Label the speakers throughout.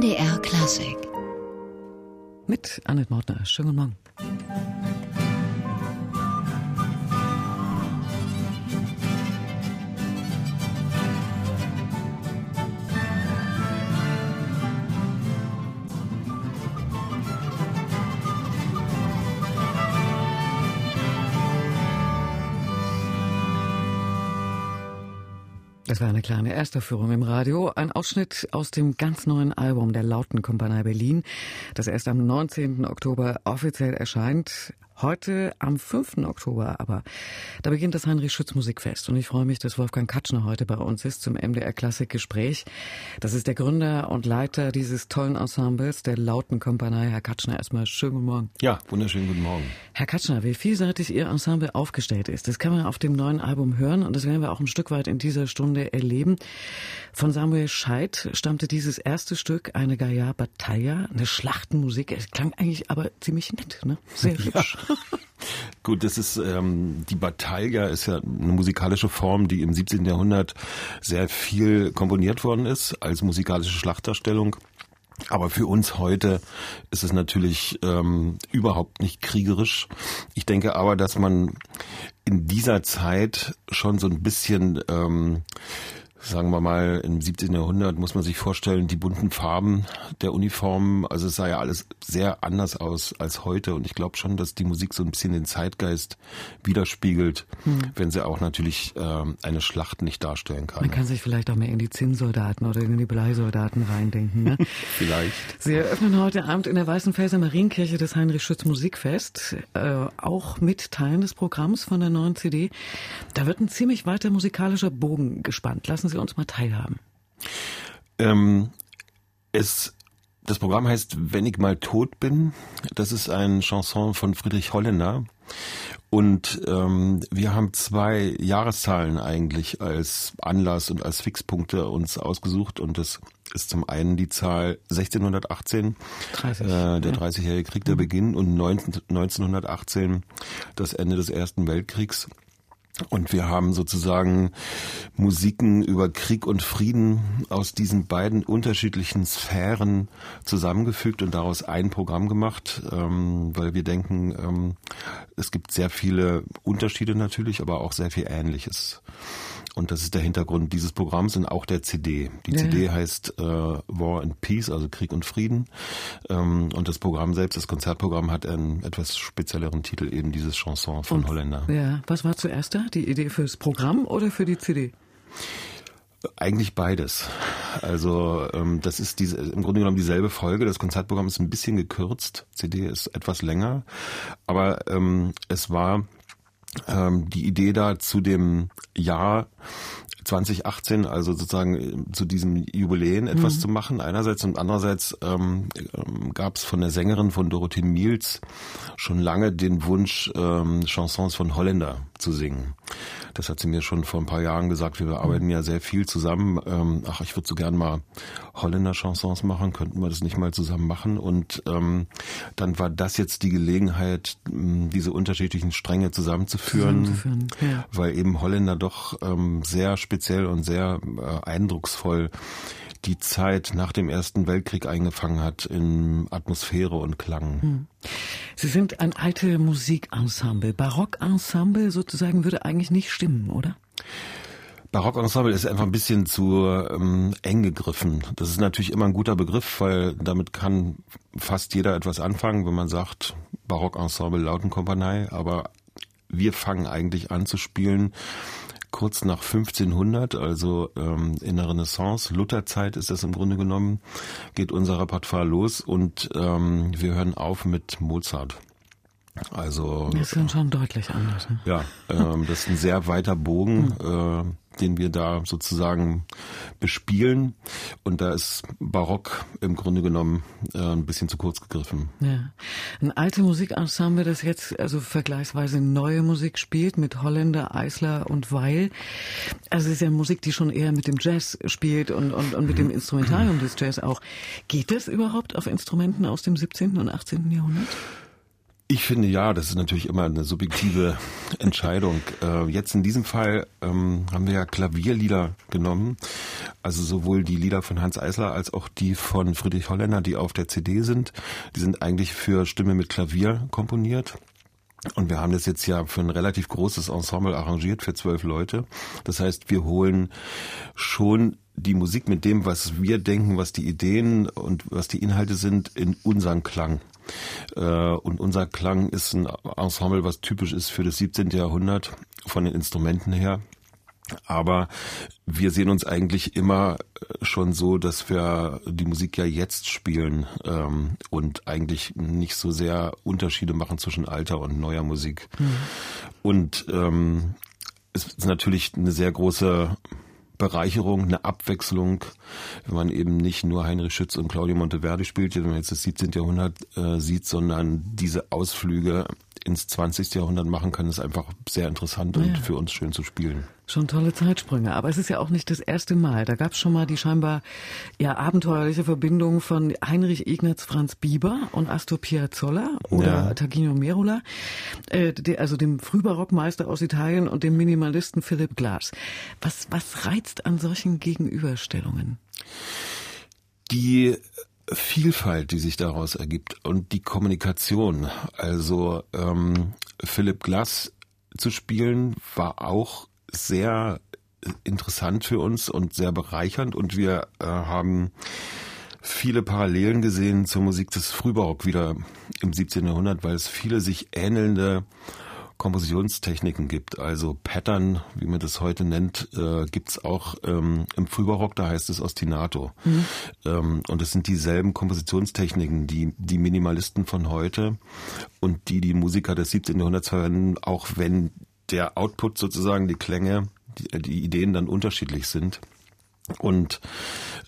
Speaker 1: MDR Klassik.
Speaker 2: Mit Annette Mautner. Schönen guten Morgen. Das war eine kleine Erstaufführung im Radio. Ein Ausschnitt aus dem ganz neuen Album der Lautenkompanie Berlin, das erst am 19. Oktober offiziell erscheint. Heute am 5. Oktober aber, da beginnt das Heinrich Schütz Musikfest und ich freue mich, dass Wolfgang Katschner heute bei uns ist zum MDR Klassik Gespräch. Das ist der Gründer und Leiter dieses tollen Ensembles der Lauten Kompanie. Herr Katschner, erstmal schönen guten Morgen.
Speaker 3: Ja, wunderschönen guten Morgen.
Speaker 2: Herr Katschner, wie vielseitig Ihr Ensemble aufgestellt ist, das kann man auf dem neuen Album hören und das werden wir auch ein Stück weit in dieser Stunde erleben. Von Samuel Scheidt stammte dieses erste Stück, eine Gaia Battaglia, eine Schlachtenmusik. Es klang eigentlich aber ziemlich nett, ne? Sehr hübsch. Ja.
Speaker 3: Gut, das ist ähm, die Battaglia ist ja eine musikalische Form, die im 17. Jahrhundert sehr viel komponiert worden ist als musikalische Schlachtdarstellung. Aber für uns heute ist es natürlich ähm, überhaupt nicht kriegerisch. Ich denke aber, dass man in dieser Zeit schon so ein bisschen ähm, sagen wir mal, im 17. Jahrhundert muss man sich vorstellen, die bunten Farben der Uniformen, also es sah ja alles sehr anders aus als heute und ich glaube schon, dass die Musik so ein bisschen den Zeitgeist widerspiegelt, hm. wenn sie auch natürlich äh, eine Schlacht nicht darstellen kann.
Speaker 2: Man kann sich vielleicht auch mehr in die Zinnsoldaten oder in die Bleisoldaten reindenken. Ne?
Speaker 3: vielleicht.
Speaker 2: Sie eröffnen heute Abend in der Weißenfelser Marienkirche das Heinrich Schütz Musikfest, äh, auch mit Teilen des Programms von der neuen CD. Da wird ein ziemlich weiter musikalischer Bogen gespannt. Lassen Sie uns mal teilhaben?
Speaker 3: Ähm, es das Programm heißt Wenn ich mal tot bin. Das ist ein Chanson von Friedrich Holländer. Und ähm, wir haben zwei Jahreszahlen eigentlich als Anlass und als Fixpunkte uns ausgesucht. Und das ist zum einen die Zahl 1618, 30, äh, der 30-jährige Krieg, der mhm. Beginn, und 19, 1918 das Ende des Ersten Weltkriegs. Und wir haben sozusagen Musiken über Krieg und Frieden aus diesen beiden unterschiedlichen Sphären zusammengefügt und daraus ein Programm gemacht, ähm, weil wir denken, ähm, es gibt sehr viele Unterschiede natürlich, aber auch sehr viel Ähnliches. Und das ist der Hintergrund dieses Programms und auch der CD. Die ja. CD heißt äh, War and Peace, also Krieg und Frieden. Ähm, und das Programm selbst, das Konzertprogramm, hat einen etwas spezielleren Titel, eben dieses Chanson von und, Holländer.
Speaker 2: Ja, was war zuerst da? Die Idee fürs Programm oder für die CD?
Speaker 3: Eigentlich beides. Also ähm, das ist diese, im Grunde genommen dieselbe Folge. Das Konzertprogramm ist ein bisschen gekürzt. CD ist etwas länger, aber ähm, es war die Idee da zu dem Jahr 2018, also sozusagen äh, zu diesem Jubiläen etwas mhm. zu machen einerseits und andererseits ähm, ähm gab es von der Sängerin von Dorothee Miels schon lange den Wunsch, ähm, Chansons von Holländer zu singen. Das hat sie mir schon vor ein paar Jahren gesagt. Wir arbeiten ja sehr viel zusammen. Ähm, ach, ich würde so gern mal Holländer-Chansons machen. Könnten wir das nicht mal zusammen machen? Und ähm, dann war das jetzt die Gelegenheit, diese unterschiedlichen Stränge zusammenzuführen, zusammenzuführen ja. weil eben Holländer doch ähm, sehr speziell und sehr äh, eindrucksvoll die Zeit nach dem Ersten Weltkrieg eingefangen hat in Atmosphäre und Klang. Hm.
Speaker 2: Sie sind ein alte Musikensemble. Barockensemble sozusagen würde eigentlich nicht stimmen, oder?
Speaker 3: Barockensemble ist einfach ein bisschen zu ähm, eng gegriffen. Das ist natürlich immer ein guter Begriff, weil damit kann fast jeder etwas anfangen, wenn man sagt Barockensemble Lautenkompanie. Aber wir fangen eigentlich an zu spielen kurz nach 1500, also ähm, in der Renaissance, Lutherzeit ist das im Grunde genommen, geht unser Repertoire los und ähm, wir hören auf mit Mozart. Also
Speaker 2: das ist schon deutlich anders.
Speaker 3: Ne? Ja, ähm, das ist ein sehr weiter Bogen. Hm. Äh, den wir da sozusagen bespielen. Und da ist Barock im Grunde genommen äh, ein bisschen zu kurz gegriffen.
Speaker 2: Ja. Ein alte Musikensemble, das jetzt also vergleichsweise neue Musik spielt mit Holländer, Eisler und Weil. Also es ist ja Musik, die schon eher mit dem Jazz spielt und, und, und mit dem Instrumentarium des Jazz auch. Geht das überhaupt auf Instrumenten aus dem 17. und 18. Jahrhundert?
Speaker 3: Ich finde ja, das ist natürlich immer eine subjektive Entscheidung. Äh, jetzt in diesem Fall ähm, haben wir ja Klavierlieder genommen, also sowohl die Lieder von Hans Eisler als auch die von Friedrich Holländer, die auf der CD sind. Die sind eigentlich für Stimme mit Klavier komponiert. Und wir haben das jetzt ja für ein relativ großes Ensemble arrangiert für zwölf Leute. Das heißt, wir holen schon die Musik mit dem, was wir denken, was die Ideen und was die Inhalte sind, in unseren Klang. Äh, und unser Klang ist ein Ensemble, was typisch ist für das 17. Jahrhundert von den Instrumenten her. Aber wir sehen uns eigentlich immer äh, schon so, dass wir die Musik ja jetzt spielen ähm, und eigentlich nicht so sehr Unterschiede machen zwischen alter und neuer Musik. Mhm. Und ähm, es ist natürlich eine sehr große Bereicherung, eine Abwechslung, wenn man eben nicht nur Heinrich Schütz und Claudio Monteverdi spielt, wenn man jetzt das 17. Jahrhundert äh, sieht, sondern diese Ausflüge ins 20. Jahrhundert machen kann, ist einfach sehr interessant ja. und für uns schön zu spielen.
Speaker 2: Schon tolle Zeitsprünge, aber es ist ja auch nicht das erste Mal. Da gab es schon mal die scheinbar ja abenteuerliche Verbindung von Heinrich Ignaz Franz Bieber und Astor Piazzolla oder ja. Tagino Merola, äh, also dem Frühbarockmeister aus Italien und dem Minimalisten Philipp Glass. Was, was reizt an solchen Gegenüberstellungen?
Speaker 3: Die Vielfalt, die sich daraus ergibt und die Kommunikation. Also ähm, Philipp Glass zu spielen war auch sehr interessant für uns und sehr bereichernd und wir äh, haben viele Parallelen gesehen zur Musik des Frühbarock wieder im 17. Jahrhundert, weil es viele sich ähnelnde Kompositionstechniken gibt. Also Pattern, wie man das heute nennt, äh, gibt's auch ähm, im Frühbarock, da heißt es Ostinato. Mhm. Ähm, und es sind dieselben Kompositionstechniken, die die Minimalisten von heute und die die Musiker des 17. Jahrhunderts verwenden, auch wenn der Output sozusagen, die Klänge, die, die Ideen dann unterschiedlich sind. Und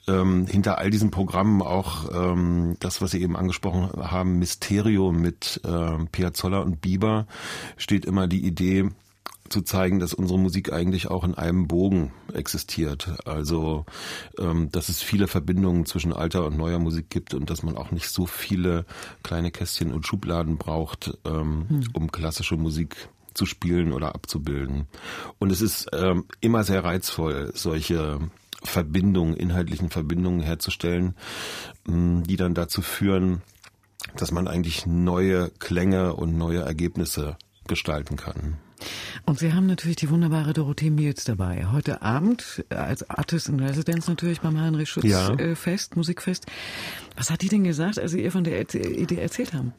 Speaker 3: ähm, hinter all diesen Programmen auch ähm, das, was Sie eben angesprochen haben, Mysterio mit äh, Piazzolla und Bieber, steht immer die Idee zu zeigen, dass unsere Musik eigentlich auch in einem Bogen existiert. Also, ähm, dass es viele Verbindungen zwischen alter und neuer Musik gibt und dass man auch nicht so viele kleine Kästchen und Schubladen braucht, ähm, hm. um klassische Musik zu spielen oder abzubilden. Und es ist ähm, immer sehr reizvoll, solche Verbindungen, inhaltlichen Verbindungen herzustellen, mm, die dann dazu führen, dass man eigentlich neue Klänge und neue Ergebnisse gestalten kann.
Speaker 2: Und Sie haben natürlich die wunderbare Dorothee Miels dabei. Heute Abend als Artist in Residence natürlich beim Heinrich Schütz ja. Äh, Fest, Musikfest. Was hat die denn gesagt, als Sie ihr von der Idee erzählt haben?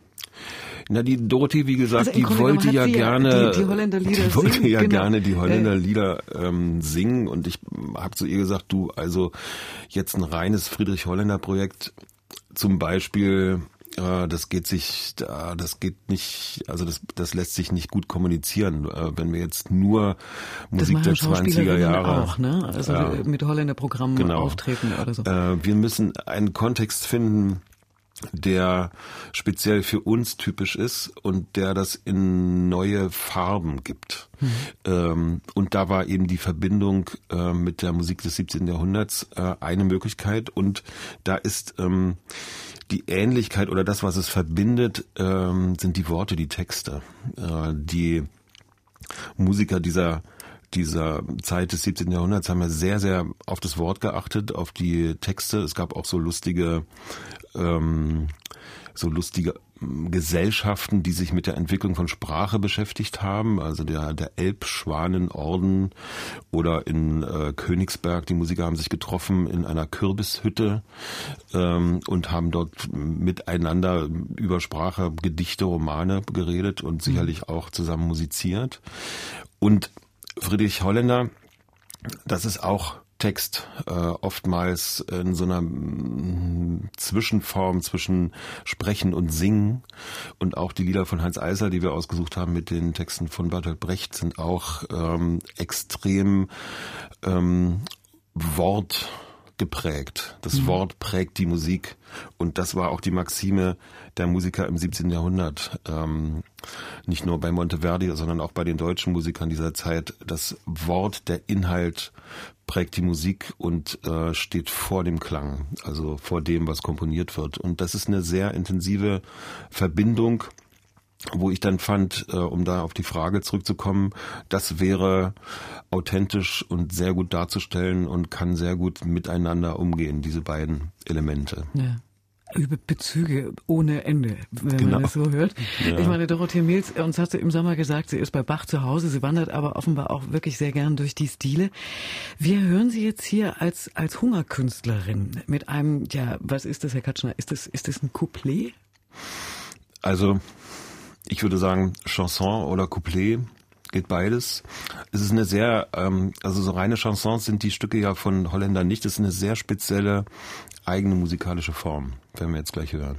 Speaker 3: Na, die Dorothee, wie gesagt, also die wollte ja gerne,
Speaker 2: die, die
Speaker 3: die wollte singen, ja genau. gerne die Holländerlieder ähm, singen und ich habe zu ihr gesagt, du, also jetzt ein reines Friedrich Holländer Projekt, zum Beispiel äh, das geht sich, das geht nicht, also das, das lässt sich nicht gut kommunizieren, äh, wenn wir jetzt nur Musik der 20er Jahre
Speaker 2: auch, ne? Also mit Holländer Programmen genau. auftreten oder so.
Speaker 3: Äh, wir müssen einen Kontext finden, der speziell für uns typisch ist und der das in neue Farben gibt. Mhm. Ähm, und da war eben die Verbindung äh, mit der Musik des 17. Jahrhunderts äh, eine Möglichkeit und da ist ähm, die Ähnlichkeit oder das, was es verbindet, ähm, sind die Worte, die Texte. Äh, die Musiker dieser dieser Zeit des 17. Jahrhunderts haben ja sehr, sehr auf das Wort geachtet, auf die Texte. Es gab auch so lustige, ähm, so lustige ähm, Gesellschaften, die sich mit der Entwicklung von Sprache beschäftigt haben, also der, der Elbschwanenorden oder in äh, Königsberg, die Musiker haben sich getroffen in einer Kürbishütte ähm, und haben dort miteinander über Sprache, Gedichte, Romane geredet und sicherlich auch zusammen musiziert. Und Friedrich Holländer, das ist auch Text, äh, oftmals in so einer mm, Zwischenform zwischen Sprechen und Singen. Und auch die Lieder von Heinz Eiser, die wir ausgesucht haben mit den Texten von Bertolt Brecht, sind auch ähm, extrem ähm, Wort geprägt. Das mhm. Wort prägt die Musik. Und das war auch die Maxime der Musiker im 17. Jahrhundert. Ähm, nicht nur bei Monteverdi, sondern auch bei den deutschen Musikern dieser Zeit. Das Wort, der Inhalt prägt die Musik und äh, steht vor dem Klang, also vor dem, was komponiert wird. Und das ist eine sehr intensive Verbindung wo ich dann fand, äh, um da auf die Frage zurückzukommen, das wäre authentisch und sehr gut darzustellen und kann sehr gut miteinander umgehen, diese beiden Elemente.
Speaker 2: Ja über Bezüge ohne Ende, wenn genau. man das so hört. Ja. Ich meine, Dorothee Mills, uns hat sie im Sommer gesagt, sie ist bei Bach zu Hause, sie wandert aber offenbar auch wirklich sehr gern durch die Stile. Wir hören sie jetzt hier als, als Hungerkünstlerin mit einem, ja, was ist das, Herr Katschner? Ist das, ist das ein Couplet?
Speaker 3: Also, ich würde sagen, Chanson oder Couplet geht beides. Es ist eine sehr, ähm, also so reine Chansons sind die Stücke ja von Holländer nicht. Das ist eine sehr spezielle eigene musikalische Form, werden wir jetzt gleich hören.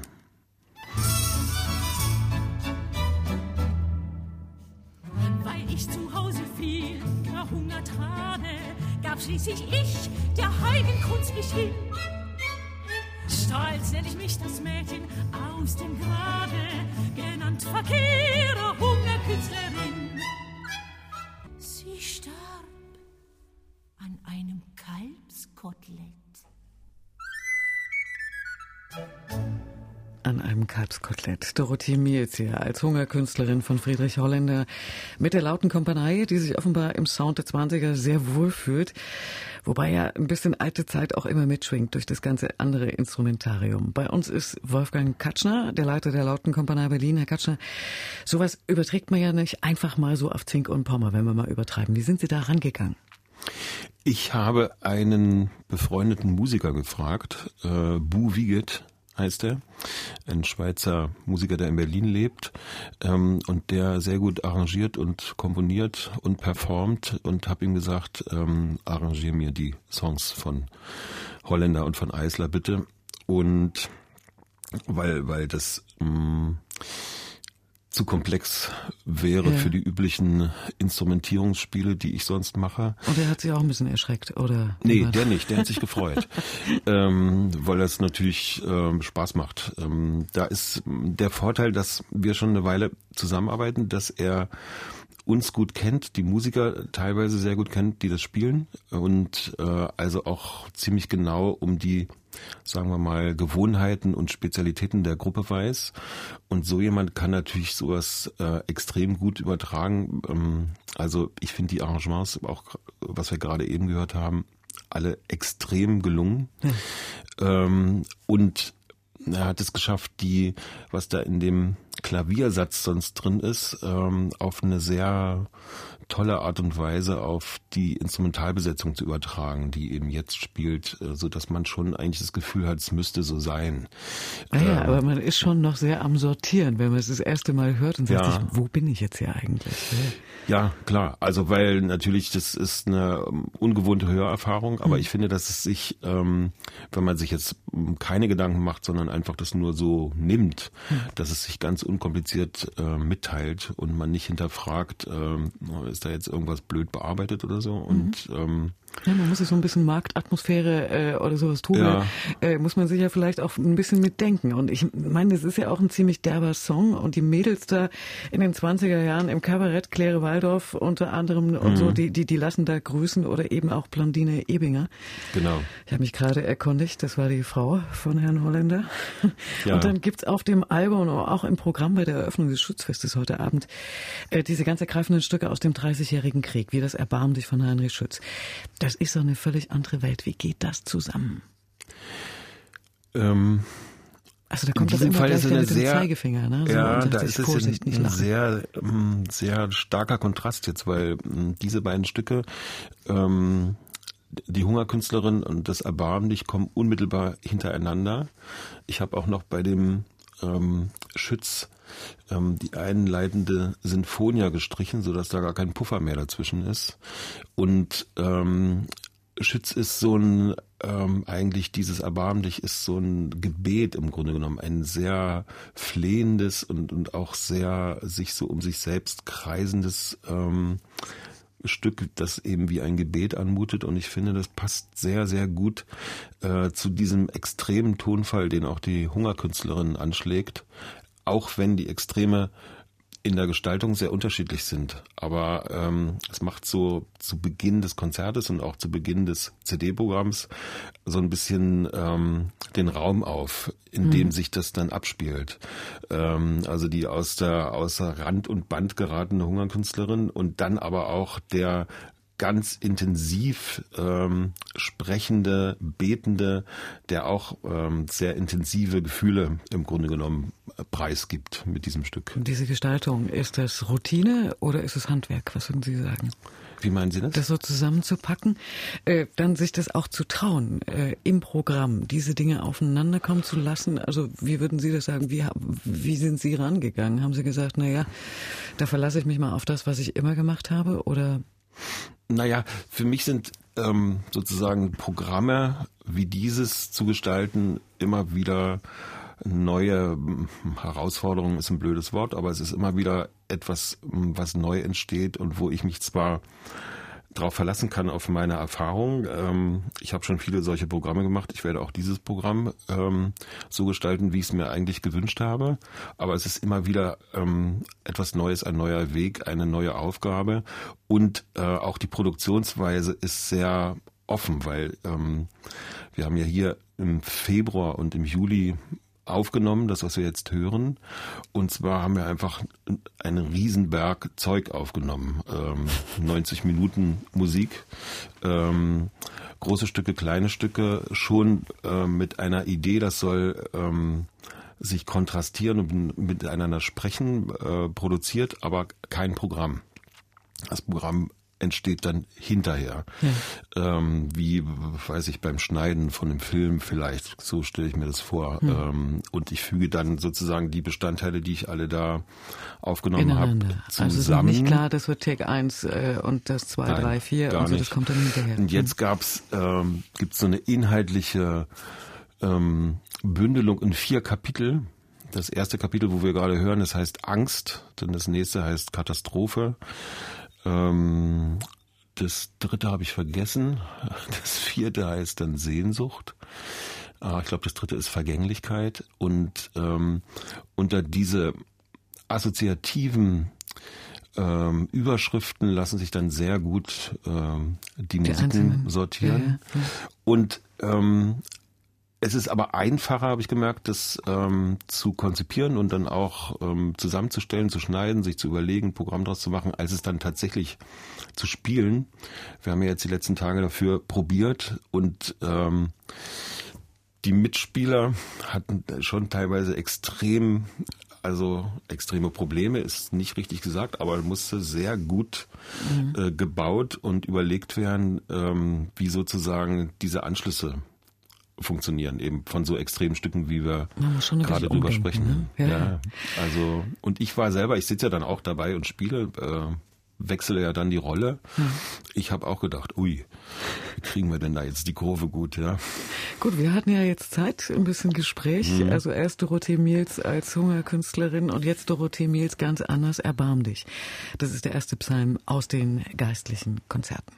Speaker 1: Weil ich zu Hause viel gehungert habe, gab schließlich ich der heiligen Kunst mich hin. Stolz nenn ich mich das Mädchen aus dem Grabe, genannt verkehre Hungerkünstlerin.
Speaker 2: An einem Kalbskotelett. Dorothee Mielz hier als Hungerkünstlerin von Friedrich Holländer mit der lauten Kompanie, die sich offenbar im Sound der 20er sehr wohl fühlt. Wobei ja ein bisschen alte Zeit auch immer mitschwingt durch das ganze andere Instrumentarium. Bei uns ist Wolfgang Katschner, der Leiter der Lauten Kompanie Berlin. Herr Katschner, sowas überträgt man ja nicht einfach mal so auf Zink und Pommer, wenn wir mal übertreiben. Wie sind Sie da rangegangen?
Speaker 3: Ich habe einen befreundeten Musiker gefragt, äh, Bu Wiegert heißt er, ein Schweizer Musiker, der in Berlin lebt ähm, und der sehr gut arrangiert und komponiert und performt und habe ihm gesagt, ähm, arrangier mir die Songs von Holländer und von Eisler bitte. Und weil weil das mh, mm, zu komplex wäre ja. für die üblichen Instrumentierungsspiele, die ich sonst mache.
Speaker 2: Und er hat sich auch ein bisschen erschreckt, oder?
Speaker 3: Nee, der nicht, der hat sich gefreut, ähm, weil das natürlich ähm, Spaß macht. Ähm, da ist der Vorteil, dass wir schon eine Weile zusammenarbeiten, dass er uns gut kennt, die Musiker teilweise sehr gut kennt, die das spielen und äh, also auch ziemlich genau um die sagen wir mal, Gewohnheiten und Spezialitäten der Gruppe weiß. Und so jemand kann natürlich sowas äh, extrem gut übertragen. Ähm, also ich finde die Arrangements, auch was wir gerade eben gehört haben, alle extrem gelungen. Hm. Ähm, und er hat es geschafft, die, was da in dem Klaviersatz sonst drin ist, ähm, auf eine sehr tolle Art und Weise auf die Instrumentalbesetzung zu übertragen, die eben jetzt spielt, äh, so dass man schon eigentlich das Gefühl hat, es müsste so sein.
Speaker 2: Ah ja, ähm, aber man ist schon noch sehr am Sortieren, wenn man es das erste Mal hört und sagt ja. sich, wo bin ich jetzt hier eigentlich?
Speaker 3: Ja, klar. Also weil natürlich das ist eine um, ungewohnte Hörerfahrung, aber mhm. ich finde, dass es sich, ähm, wenn man sich jetzt keine Gedanken macht, sondern einfach das nur so nimmt, mhm. dass es sich ganz unkompliziert äh, mitteilt und man nicht hinterfragt, äh, ist da jetzt irgendwas blöd bearbeitet oder so. Und mhm. ähm,
Speaker 2: ja, man muss sich so ein bisschen Marktatmosphäre äh, oder sowas tun. Ja. Äh, muss man sich ja vielleicht auch ein bisschen mitdenken. Und ich meine, es ist ja auch ein ziemlich derber Song. Und die Mädels da in den 20er Jahren im Kabarett, Claire Waldorf unter anderem mhm. und so, die, die, die lassen da grüßen oder eben auch Blondine Ebinger.
Speaker 3: Genau.
Speaker 2: Ich habe mich gerade erkundigt, das war die Frau von Herrn Holländer. Ja. Und dann gibt's auf dem Album, auch im Programm bei der Eröffnung des Schutzfestes heute Abend, äh, diese ganz ergreifenden Stücke aus dem Dreißigjährigen Krieg, wie das Erbarmen dich von Heinrich Schütz. Das ist so eine völlig andere Welt. Wie geht das zusammen?
Speaker 3: Ähm,
Speaker 2: also da kommt in diesem das immer Fall ist eine sehr, Zeigefinger, ne?
Speaker 3: So, ja, da ist es ein, ein sehr, ähm, sehr starker Kontrast jetzt, weil ähm, diese beiden Stücke, ähm, die Hungerkünstlerin und das Erbarmen dich kommen unmittelbar hintereinander. Ich habe auch noch bei dem ähm, Schütz ähm, die einleitende Sinfonia gestrichen, sodass da gar kein Puffer mehr dazwischen ist. Und ähm, Schütz ist so ein, ähm, eigentlich dieses Erbarmlich ist so ein Gebet im Grunde genommen, ein sehr flehendes und, und auch sehr sich so um sich selbst kreisendes ähm, Stück, das eben wie ein Gebet anmutet. Und ich finde, das passt sehr, sehr gut äh, zu diesem extremen Tonfall, den auch die Hungerkünstlerin anschlägt auch wenn die Extreme in der Gestaltung sehr unterschiedlich sind. Aber ähm, es macht so zu Beginn des Konzertes und auch zu Beginn des CD-Programms so ein bisschen ähm, den Raum auf, in mhm. dem sich das dann abspielt. Ähm, also die aus der außer Rand und Band geratene Hungerkünstlerin und dann aber auch der ganz intensiv ähm, sprechende, betende, der auch ähm, sehr intensive Gefühle im Grunde genommen äh, preisgibt mit diesem Stück.
Speaker 2: Und diese Gestaltung, ist das Routine oder ist es Handwerk? Was würden Sie sagen?
Speaker 3: Wie meinen Sie das?
Speaker 2: Das so zusammenzupacken, äh, dann sich das auch zu trauen, äh, im Programm diese Dinge aufeinander kommen zu lassen. Also wie würden Sie das sagen? Wie, wie sind Sie rangegangen? Haben Sie gesagt, na ja, da verlasse ich mich mal auf das, was ich immer gemacht habe? Oder
Speaker 3: naja, für mich sind ähm, sozusagen Programme wie dieses zu gestalten immer wieder neue hm, Herausforderungen ist ein blödes Wort, aber es ist immer wieder etwas, hm, was neu entsteht und wo ich mich zwar darauf verlassen kann, auf meine Erfahrung. Ähm, ich habe schon viele solche Programme gemacht. Ich werde auch dieses Programm ähm, so gestalten, wie ich es mir eigentlich gewünscht habe. Aber es ist immer wieder ähm, etwas Neues, ein neuer Weg, eine neue Aufgabe. Und äh, auch die Produktionsweise ist sehr offen, weil ähm, wir haben ja hier im Februar und im Juli aufgenommen, das, was wir jetzt hören. Und zwar haben wir einfach einen Riesenberg Zeug aufgenommen. Ähm, 90 Minuten Musik, ähm, große Stücke, kleine Stücke, schon äh, mit einer Idee, das soll ähm, sich kontrastieren und miteinander sprechen, äh, produziert, aber kein Programm. Das Programm entsteht dann hinterher. Ja. Ähm, wie, weiß ich, beim Schneiden von einem Film vielleicht, so stelle ich mir das vor. Ja. Ähm, und ich füge dann sozusagen die Bestandteile, die ich alle da aufgenommen habe, zusammen. Also
Speaker 2: es ist nicht klar, das wird Take 1 äh, und das 2, Nein, 3, 4 und so, das kommt dann hinterher.
Speaker 3: Und jetzt gab's, ähm, gibt's so eine inhaltliche ähm, Bündelung in vier Kapitel. Das erste Kapitel, wo wir gerade hören, das heißt Angst, dann das nächste heißt Katastrophe. Ähm, das dritte habe ich vergessen. Das vierte heißt dann Sehnsucht. Ah, ich glaube, das dritte ist Vergänglichkeit. Und ähm, unter diese assoziativen ähm, Überschriften lassen sich dann sehr gut ähm, die, die Musiken einzelnen. sortieren. Ja, ja. Und ähm, es ist aber einfacher, habe ich gemerkt, das ähm, zu konzipieren und dann auch ähm, zusammenzustellen, zu schneiden, sich zu überlegen, ein Programm draus zu machen, als es dann tatsächlich zu spielen. Wir haben ja jetzt die letzten Tage dafür probiert und ähm, die Mitspieler hatten schon teilweise extrem, also extreme Probleme, ist nicht richtig gesagt, aber musste sehr gut mhm. äh, gebaut und überlegt werden, ähm, wie sozusagen diese Anschlüsse funktionieren, eben von so extremen Stücken, wie wir gerade drüber sprechen. Ne? Ja. ja. also und ich war selber, ich sitze ja dann auch dabei und spiele, äh, wechsle ja dann die Rolle. Ja. Ich habe auch gedacht, ui, wie kriegen wir denn da jetzt die Kurve gut, ja?
Speaker 2: Gut, wir hatten ja jetzt Zeit, ein bisschen Gespräch. Mhm. Also erst Dorothee Miels als Hungerkünstlerin und jetzt Dorothee Miels ganz anders, erbarm dich. Das ist der erste Psalm aus den geistlichen Konzerten.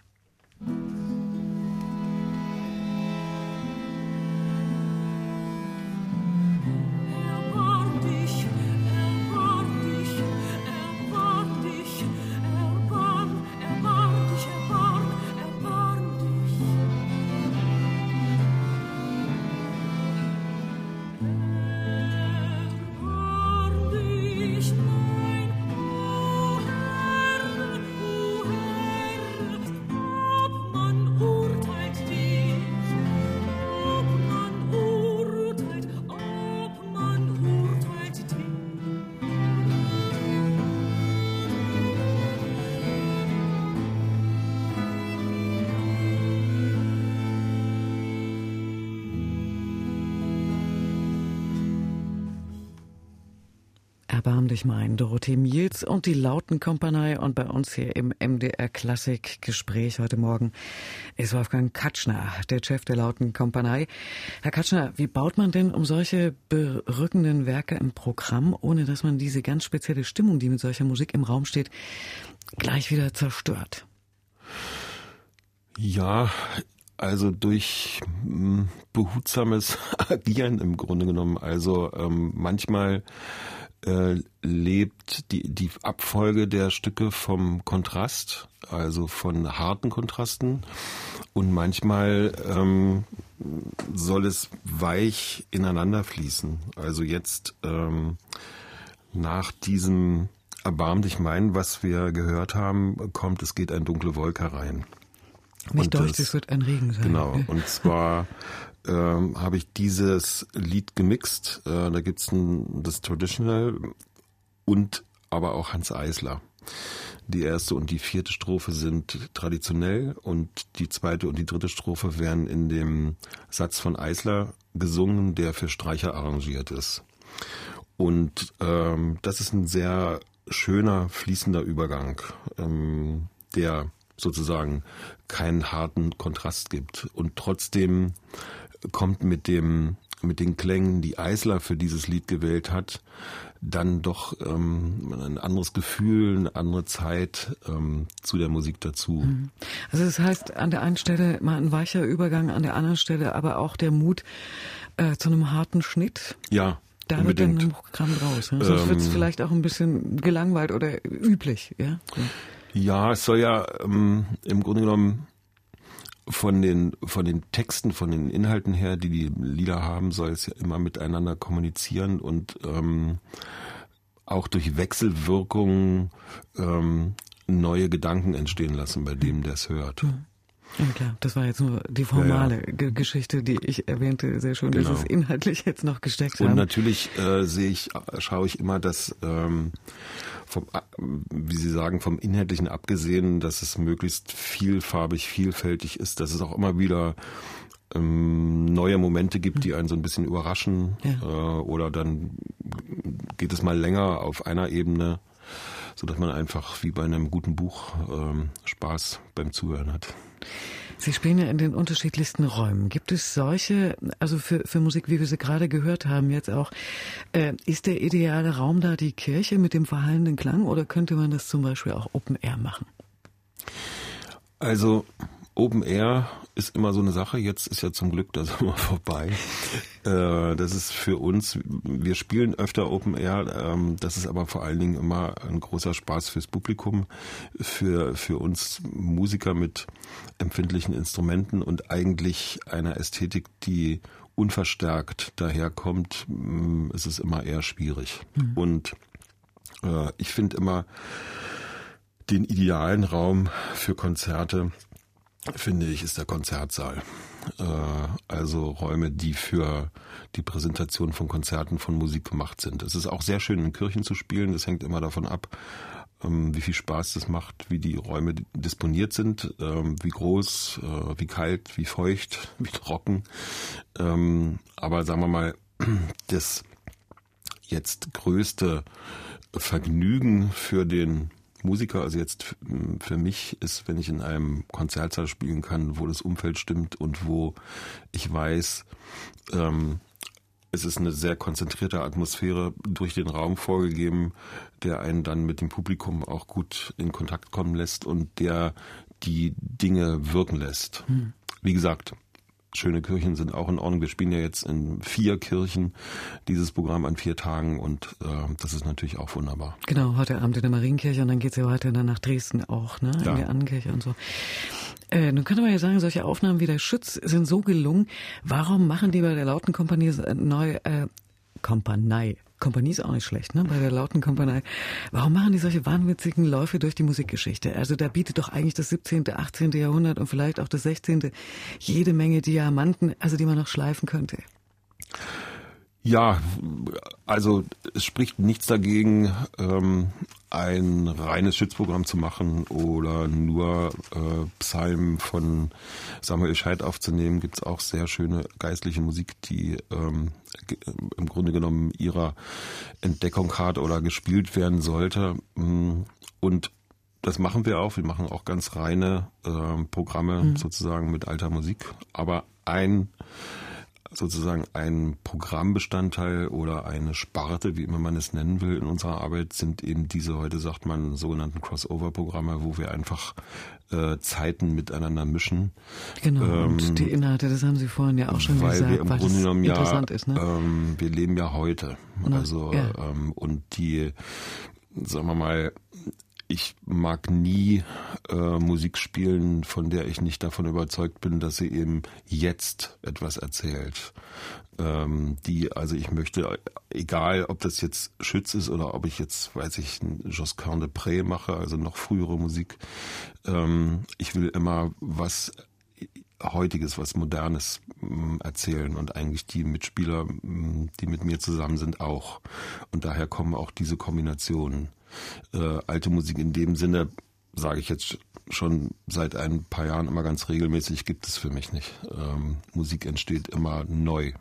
Speaker 2: Erbarm dich mein, Dorothee Miels und die Lautenkompanie und bei uns hier im MDR Klassik Gespräch heute Morgen ist Wolfgang Katschner, der Chef der Lautenkompanie. Herr Katschner, wie baut man denn um solche berückenden Werke im Programm, ohne dass man diese ganz spezielle Stimmung, die mit solcher Musik im Raum steht, gleich wieder zerstört?
Speaker 3: Ja, also durch hm, behutsames Agieren im Grunde genommen. Also ähm, manchmal äh, lebt die, die Abfolge der Stücke vom Kontrast, also von harten Kontrasten. Und manchmal ähm, soll es weich ineinander fließen. Also jetzt ähm, nach diesem Erbarm dich mein, was wir gehört haben, kommt, es geht ein dunkle Wolke herein.
Speaker 2: Nicht Deutsch, es wird ein Regen sein.
Speaker 3: Genau, und zwar ähm, habe ich dieses Lied gemixt. Äh, da gibt's ein, das Traditional und aber auch Hans Eisler. Die erste und die vierte Strophe sind traditionell und die zweite und die dritte Strophe werden in dem Satz von Eisler gesungen, der für Streicher arrangiert ist. Und ähm, das ist ein sehr schöner, fließender Übergang, ähm, der sozusagen keinen harten Kontrast gibt und trotzdem kommt mit dem mit den Klängen, die Eisler für dieses Lied gewählt hat, dann doch ähm, ein anderes Gefühl, eine andere Zeit ähm, zu der Musik dazu. Mhm.
Speaker 2: Also das heißt, an der einen Stelle mal ein weicher Übergang, an der anderen Stelle aber auch der Mut äh, zu einem harten Schnitt.
Speaker 3: Ja.
Speaker 2: Da wird dann ein Programm draus. Ne? Sonst ähm, wird es vielleicht auch ein bisschen gelangweilt oder üblich. Ja,
Speaker 3: ja es soll ja ähm, im Grunde genommen von den, von den Texten, von den Inhalten her, die die Lieder haben, soll es ja immer miteinander kommunizieren und ähm, auch durch Wechselwirkungen ähm, neue Gedanken entstehen lassen bei dem, der es hört.
Speaker 2: Ja klar, das war jetzt nur die formale ja, ja. Geschichte, die ich erwähnte. Sehr schön, genau. dass es inhaltlich jetzt noch gesteckt
Speaker 3: Und haben. natürlich äh, sehe ich, schaue ich immer, dass ähm, vom, wie Sie sagen, vom Inhaltlichen abgesehen, dass es möglichst vielfarbig, vielfältig ist, dass es auch immer wieder ähm, neue Momente gibt, die einen so ein bisschen überraschen ja. äh, oder dann geht es mal länger auf einer Ebene, so dass man einfach wie bei einem guten Buch ähm, Spaß beim Zuhören hat.
Speaker 2: Sie spielen ja in den unterschiedlichsten Räumen. Gibt es solche, also für, für Musik, wie wir sie gerade gehört haben, jetzt auch, äh, ist der ideale Raum da die Kirche mit dem verhallenden Klang oder könnte man das zum Beispiel auch Open Air machen?
Speaker 3: Also Open Air ist immer so eine Sache. Jetzt ist ja zum Glück das immer vorbei. Äh, das ist für uns, wir spielen öfter Open Air. Ähm, das ist aber vor allen Dingen immer ein großer Spaß fürs Publikum, für, für uns Musiker mit empfindlichen Instrumenten und eigentlich einer Ästhetik, die unverstärkt daherkommt, mm, ist es immer eher schwierig. Mhm. Und äh, ich finde immer den idealen Raum für Konzerte finde ich, ist der Konzertsaal. Äh, also Räume, die für die Präsentation von Konzerten von Musik gemacht sind. Es ist auch sehr schön in Kirchen zu spielen. Das hängt immer davon ab, ähm, wie viel Spaß das macht, wie die Räume disponiert sind, ähm, wie groß, äh, wie kalt, wie feucht, wie trocken. Ähm, aber sagen wir mal, das jetzt größte Vergnügen für den Musiker, also jetzt für mich ist, wenn ich in einem Konzertsaal spielen kann, wo das Umfeld stimmt und wo ich weiß, ähm, es ist eine sehr konzentrierte Atmosphäre durch den Raum vorgegeben, der einen dann mit dem Publikum auch gut in Kontakt kommen lässt und der die Dinge wirken lässt. Hm. Wie gesagt, schöne Kirchen sind auch in Ordnung. Wir spielen ja jetzt in vier Kirchen dieses Programm an vier Tagen und äh, das ist natürlich auch wunderbar.
Speaker 2: Genau, heute Abend in der Marienkirche und dann geht's ja weiter dann nach Dresden auch, ne? Ja. In der Annenkirche und so. Äh, nun kann man ja sagen, solche Aufnahmen wie der Schütz sind so gelungen. Warum machen die bei der Lauten Kompanie neu äh, Kompanie Kompanie ist auch nicht schlecht, ne? Bei der lauten Kompanie. Warum machen die solche wahnwitzigen Läufe durch die Musikgeschichte? Also da bietet doch eigentlich das 17., 18. Jahrhundert und vielleicht auch das 16. jede Menge Diamanten, also die man noch schleifen könnte.
Speaker 3: Ja, also es spricht nichts dagegen, ähm, ein reines Schützprogramm zu machen oder nur äh, Psalmen von Samuel Scheid aufzunehmen. Gibt es auch sehr schöne geistliche Musik, die ähm, im Grunde genommen ihrer Entdeckung hat oder gespielt werden sollte. Mm, und das machen wir auch. Wir machen auch ganz reine äh, Programme mhm. sozusagen mit alter Musik. Aber ein sozusagen ein Programmbestandteil oder eine Sparte, wie immer man es nennen will, in unserer Arbeit sind eben diese, heute sagt man, sogenannten Crossover-Programme, wo wir einfach äh, Zeiten miteinander mischen.
Speaker 2: Genau, ähm, und die Inhalte, das haben Sie vorhin ja auch schon
Speaker 3: weil
Speaker 2: gesagt,
Speaker 3: wir im
Speaker 2: weil
Speaker 3: Grunde genommen
Speaker 2: ja,
Speaker 3: ist, ne? ähm, wir leben ja heute. Also
Speaker 2: ja.
Speaker 3: ähm, und die, sagen wir mal, ich mag nie äh, Musik spielen, von der ich nicht davon überzeugt bin, dass sie eben jetzt etwas erzählt. Ähm, die, also ich möchte, egal ob das jetzt Schütz ist oder ob ich jetzt, weiß ich, Josquin de Pré mache, also noch frühere Musik, ähm, ich will immer was Heutiges, was Modernes mh, erzählen und eigentlich die Mitspieler, mh, die mit mir zusammen sind, auch. Und daher kommen auch diese Kombinationen. Äh, alte Musik in dem Sinne, sage ich jetzt schon seit ein paar Jahren immer ganz regelmäßig, gibt es für mich nicht. Ähm, Musik entsteht immer neu.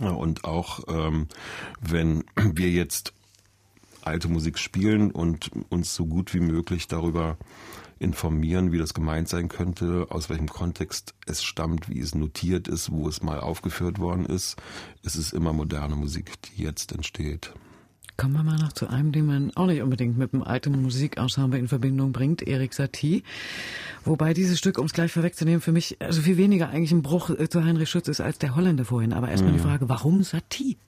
Speaker 3: Ja, Und auch ähm, wenn wir jetzt alte Musik spielen und uns so gut wie möglich darüber informieren, wie das gemeint sein könnte, aus welchem Kontext es stammt, wie es notiert ist, wo es mal aufgeführt worden ist. Es ist immer moderne Musik, die jetzt entsteht.
Speaker 2: Kommen wir mal noch zu einem, den man auch nicht unbedingt mit dem alten Musikensemble in Verbindung bringt, Erik Satie. Wobei dieses Stück, um es gleich vorwegzunehmen, für mich also viel weniger eigentlich ein Bruch äh, zu Heinrich Schütz ist als der Holländer vorhin. Aber erstmal
Speaker 3: Mhm.
Speaker 2: die Frage, warum Satie?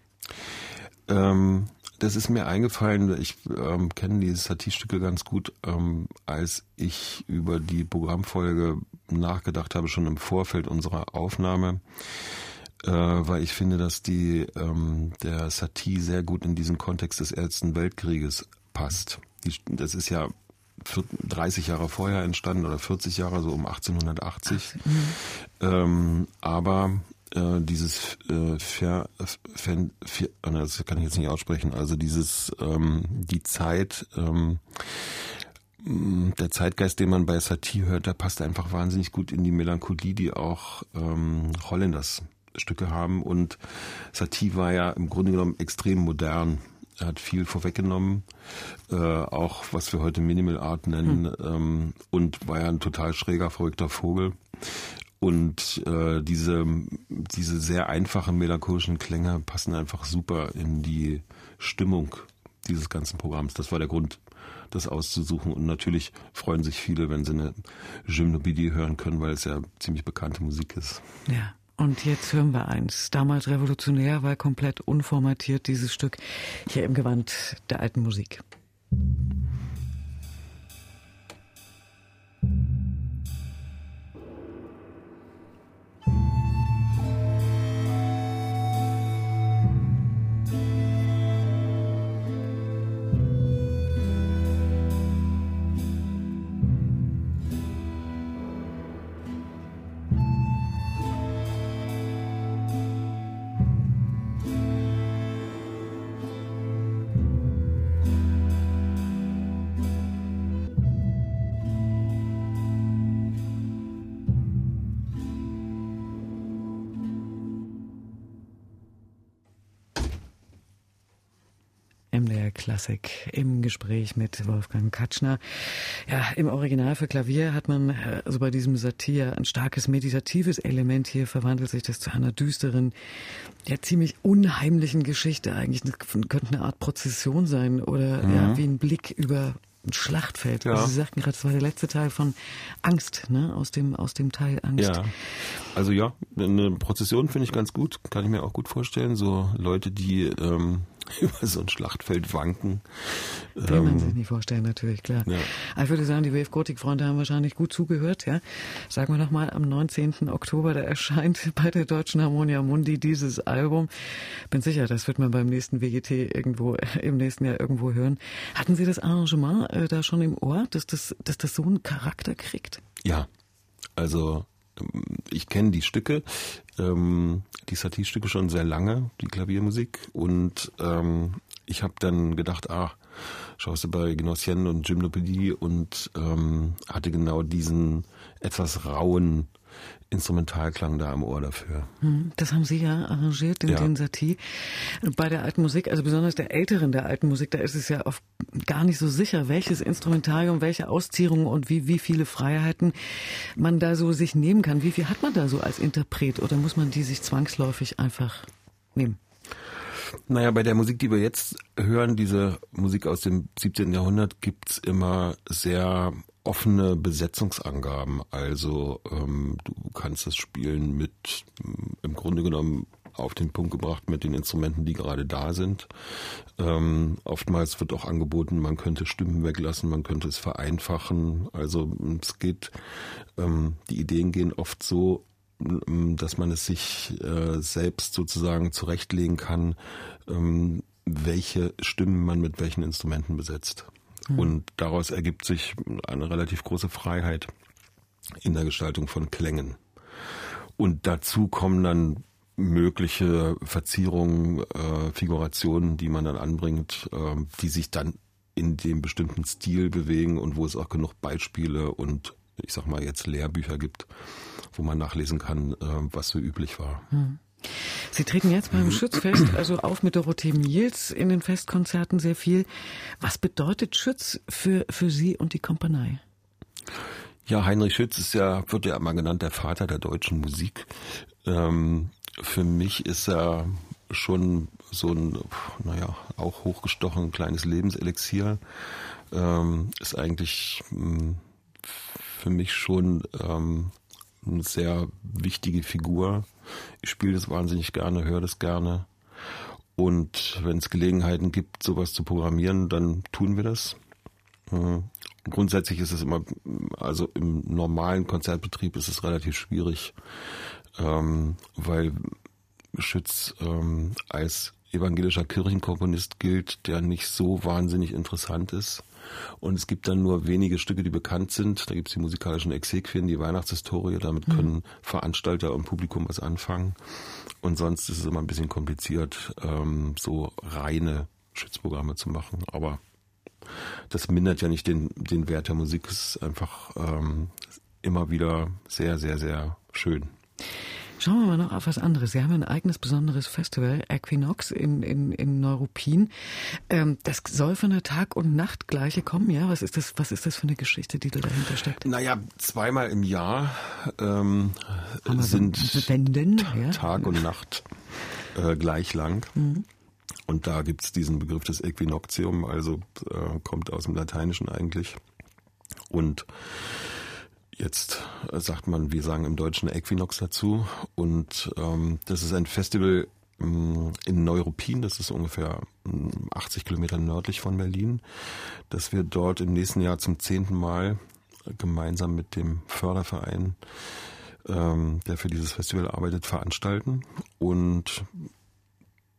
Speaker 3: Ähm, das ist mir eingefallen, ich ähm, kenne diese Satie-Stücke ganz gut, ähm, als ich über die Programmfolge nachgedacht habe, schon im Vorfeld unserer Aufnahme, äh, weil ich finde, dass die ähm, der Satie sehr gut in diesen Kontext des Ersten Weltkrieges passt. Die, das ist ja vier- 30 Jahre vorher entstanden oder 40 Jahre, so um 1880. Ähm, aber äh, dieses äh, Fer, Fer, äh, das kann ich jetzt nicht aussprechen, also dieses ähm, die Zeit, ähm, der Zeitgeist, den man bei Satie hört, der passt einfach wahnsinnig gut in die Melancholie, die auch ähm, Holländers Stücke haben. Und Satie war ja im Grunde genommen extrem modern. Er hat viel vorweggenommen, äh, auch was wir heute Minimal Art nennen, ähm, und war ja ein total schräger, verrückter Vogel. Und äh, diese, diese sehr einfachen melancholischen Klänge passen einfach super in die Stimmung dieses ganzen Programms. Das war der Grund, das auszusuchen. Und natürlich freuen sich viele, wenn sie eine Gymnopedie hören können, weil es ja ziemlich bekannte Musik ist.
Speaker 2: Ja. Und jetzt hören wir eins. Damals revolutionär, weil komplett unformatiert dieses Stück hier im Gewand der alten Musik. MDR Klassik im Gespräch mit Wolfgang Katschner. Ja, im Original für Klavier hat man äh, also bei diesem Satir ein starkes meditatives Element. Hier verwandelt sich das zu einer düsteren, ja ziemlich unheimlichen Geschichte. Eigentlich Das könnte eine Art Prozession sein oder ja wie ein Blick über ein Schlachtfeld.
Speaker 3: Ja.
Speaker 2: Also Sie sagten gerade, das war der letzte Teil von Angst, ne? Aus dem aus dem Teil Angst.
Speaker 3: Ja, also ja, eine Prozession finde ich ganz gut, kann ich mir auch gut vorstellen. So Leute, die ähm, über so ein Schlachtfeld wanken.
Speaker 2: Will man
Speaker 3: Ähm,
Speaker 2: sich nicht vorstellen, natürlich, klar.
Speaker 3: Ja.
Speaker 2: Ich würde sagen, die Wave Gothic Freunde haben wahrscheinlich gut zugehört, ja. Sagen wir nochmal, am 19. Oktober, da erscheint bei der Deutschen Harmonia Mundi dieses Album. Bin sicher, das wird man beim nächsten WGT irgendwo, im nächsten Jahr irgendwo hören. Hatten Sie das Arrangement äh, da schon im Ohr, dass das, dass das so einen Charakter kriegt?
Speaker 3: Ja, also ich kenne die Stücke, ähm, die Satie-Stücke schon sehr lange, die Klaviermusik. Und ähm, ich habe dann gedacht, ah, schaust du bei Genossien und Gymnopedie und ähm, hatte genau diesen etwas rauen Instrumentalklang da am Ohr dafür.
Speaker 2: Hm, das haben Sie ja arrangiert, den, ja. den Satie. Bei der alten Musik, also besonders der älteren der alten Musik, da ist es ja oft gar nicht so sicher, welches Instrumentarium, welche Auszierungen und wie, wie viele Freiheiten man da so sich nehmen kann. Wie viel hat man da so als Interpret oder muss man die sich zwangsläufig einfach nehmen?
Speaker 3: Naja, bei der Musik, die wir jetzt hören, diese Musik aus dem 17. Jahrhundert, gibt's immer sehr offene Besetzungsangaben. Also ähm, du kannst das spielen mit im Grunde genommen auf den Punkt gebracht mit den Instrumenten, die gerade da sind. Ähm, oftmals wird auch angeboten, man könnte Stimmen weglassen, man könnte es vereinfachen. Also es geht, ähm, die Ideen gehen oft so, ähm, dass man es sich äh, selbst sozusagen zurechtlegen kann, ähm, welche Stimmen man mit welchen Instrumenten besetzt. Mhm. Und daraus ergibt sich eine relativ große Freiheit in der Gestaltung von Klängen. Und dazu kommen dann mögliche Verzierungen, äh, Figurationen, die man dann anbringt, äh, die sich dann in dem bestimmten Stil bewegen und wo es auch genug Beispiele und ich sag mal jetzt Lehrbücher gibt, wo man nachlesen kann, äh, was so üblich war. Hm.
Speaker 2: Sie treten jetzt beim Schützfest also auf mit Dorothee Miels in den Festkonzerten sehr viel. Was bedeutet Schütz für, für Sie und die Kompanie?
Speaker 3: Ja, Heinrich Schütz ist ja, wird ja immer genannt, der Vater der deutschen Musik. Ähm, für mich ist er schon so ein, naja, auch hochgestochen kleines Lebenselixier. Ähm, ist eigentlich mh, hm, für mich schon ähm, eine sehr wichtige Figur. Ich spiele das wahnsinnig gerne, höre das gerne. Und wenn es Gelegenheiten gibt, sowas zu programmieren, dann tun wir das. Äh, grundsätzlich ist es immer, also im normalen Konzertbetrieb ist es relativ schwierig, ähm, weil Schütz ähm, als evangelischer Kirchenkomponist gilt, der nicht so wahnsinnig interessant ist. Und es gibt dann nur wenige Stücke, die bekannt sind. Da gibt es die musikalischen Exequien, die Weihnachtshistorie. Damit mhm. können mhm. Veranstalter und Publikum was anfangen. Und sonst ist es immer ein bisschen kompliziert, ähm, so reine Schützprogramme zu machen. Aber das mindert ja nicht den, den Wert der Musik. Es ist einfach ähm, immer wieder sehr, sehr, sehr schön.
Speaker 2: Schauen wir mal noch auf was anderes. Sie haben ein eigenes besonderes Festival, Equinox in, in, in Neuruppin. Ähm, das soll von der Tag- und Nachtgleiche kommen, ja? Was ist das, was ist das für eine Geschichte, die da dahinter steckt?
Speaker 3: Naja, zweimal im Jahr ähm, sind Wenden, ja? Tag und Nacht äh, gleich lang. Mhm. Und da gibt's diesen Begriff des Äquinoctium, also äh, kommt aus dem Lateinischen eigentlich. Und Jetzt äh, sagt man, wir sagen im Deutschen Equinox dazu. Und ähm, das ist ein Festival ähm, in Neuruppin, das ist ungefähr 80 ähm, Kilometer nördlich von Berlin, dass wir dort im nächsten Jahr zum zehnten Mal gemeinsam mit dem Förderverein, ähm, der für dieses Festival arbeitet, veranstalten. Und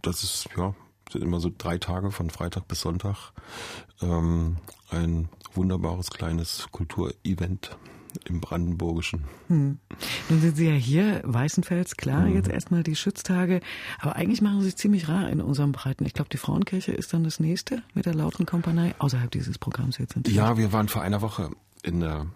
Speaker 3: das ist, ja, sind immer so drei Tage von Freitag bis Sonntag. Ähm, ein wunderbares kleines Kulturevent im Brandenburgischen. Hm.
Speaker 2: Nun sind Sie ja hier, Weißenfels, klar, hm. jetzt erstmal die Schütztage, aber eigentlich machen Sie sich ziemlich rar in unserem Breiten. Ich glaube, die Frauenkirche ist dann das nächste mit der lauten Kompanie, außerhalb dieses Programms jetzt. Sind
Speaker 3: ja, wir waren vor einer Woche in der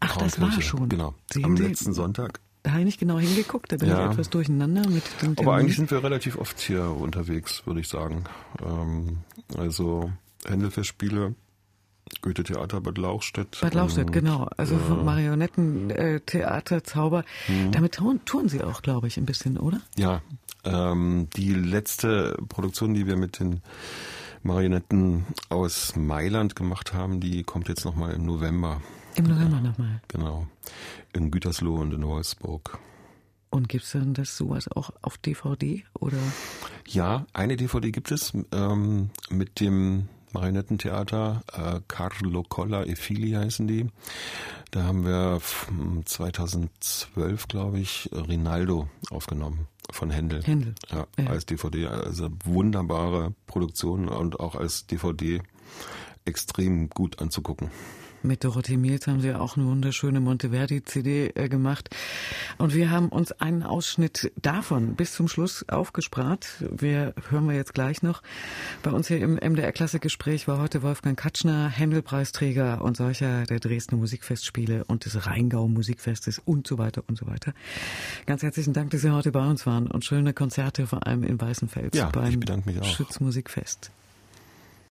Speaker 2: Ach, das war schon.
Speaker 3: Genau, Sehen am Sie, letzten Sonntag.
Speaker 2: Da habe ich nicht genau hingeguckt, da bin ja. ich etwas durcheinander mit dem
Speaker 3: Termin. Aber eigentlich sind wir relativ oft hier unterwegs, würde ich sagen. Ähm, also Händelfestspiele Goethe-Theater Bad Lauchstädt.
Speaker 2: Bad Lauchstädt, genau. Also ja. Marionettentheater, äh, Zauber. Mhm. Damit touren, Sie auch, glaube ich, ein bisschen, oder?
Speaker 3: Ja. Ähm, die letzte Produktion, die wir mit den Marionetten aus Mailand gemacht haben, die kommt jetzt nochmal im November.
Speaker 2: Im November nochmal?
Speaker 3: Genau. In Gütersloh und in Wolfsburg.
Speaker 2: Und gibt es dann das sowas auch auf DVD oder?
Speaker 3: Ja, eine DVD gibt es ähm, mit dem Marionettentheater, äh, Carlo Colla e Fili heißen die. Da haben wir 2012, glaube ich, Rinaldo aufgenommen von Händel.
Speaker 2: Händel.
Speaker 3: Ja, ja, als DVD. Also wunderbare Produktion und auch als DVD extrem gut anzugucken.
Speaker 2: Mit Dorothee Miels haben Sie auch eine wunderschöne Monteverdi-CD äh, gemacht. Und wir haben uns einen Ausschnitt davon bis zum Schluss aufgespart. Wir hören wir jetzt gleich noch. Bei uns hier im MDR-Klassikgespräch war heute Wolfgang Katschner, Händelpreisträger und solcher der Dresdner Musikfestspiele und des Rheingau Musikfestes und so weiter und so weiter. Ganz herzlichen Dank, dass Sie heute bei uns waren und schöne Konzerte, vor allem in Weißenfels
Speaker 3: ja,
Speaker 2: beim
Speaker 3: ich bedanke mich auch.
Speaker 2: Schützmusikfest.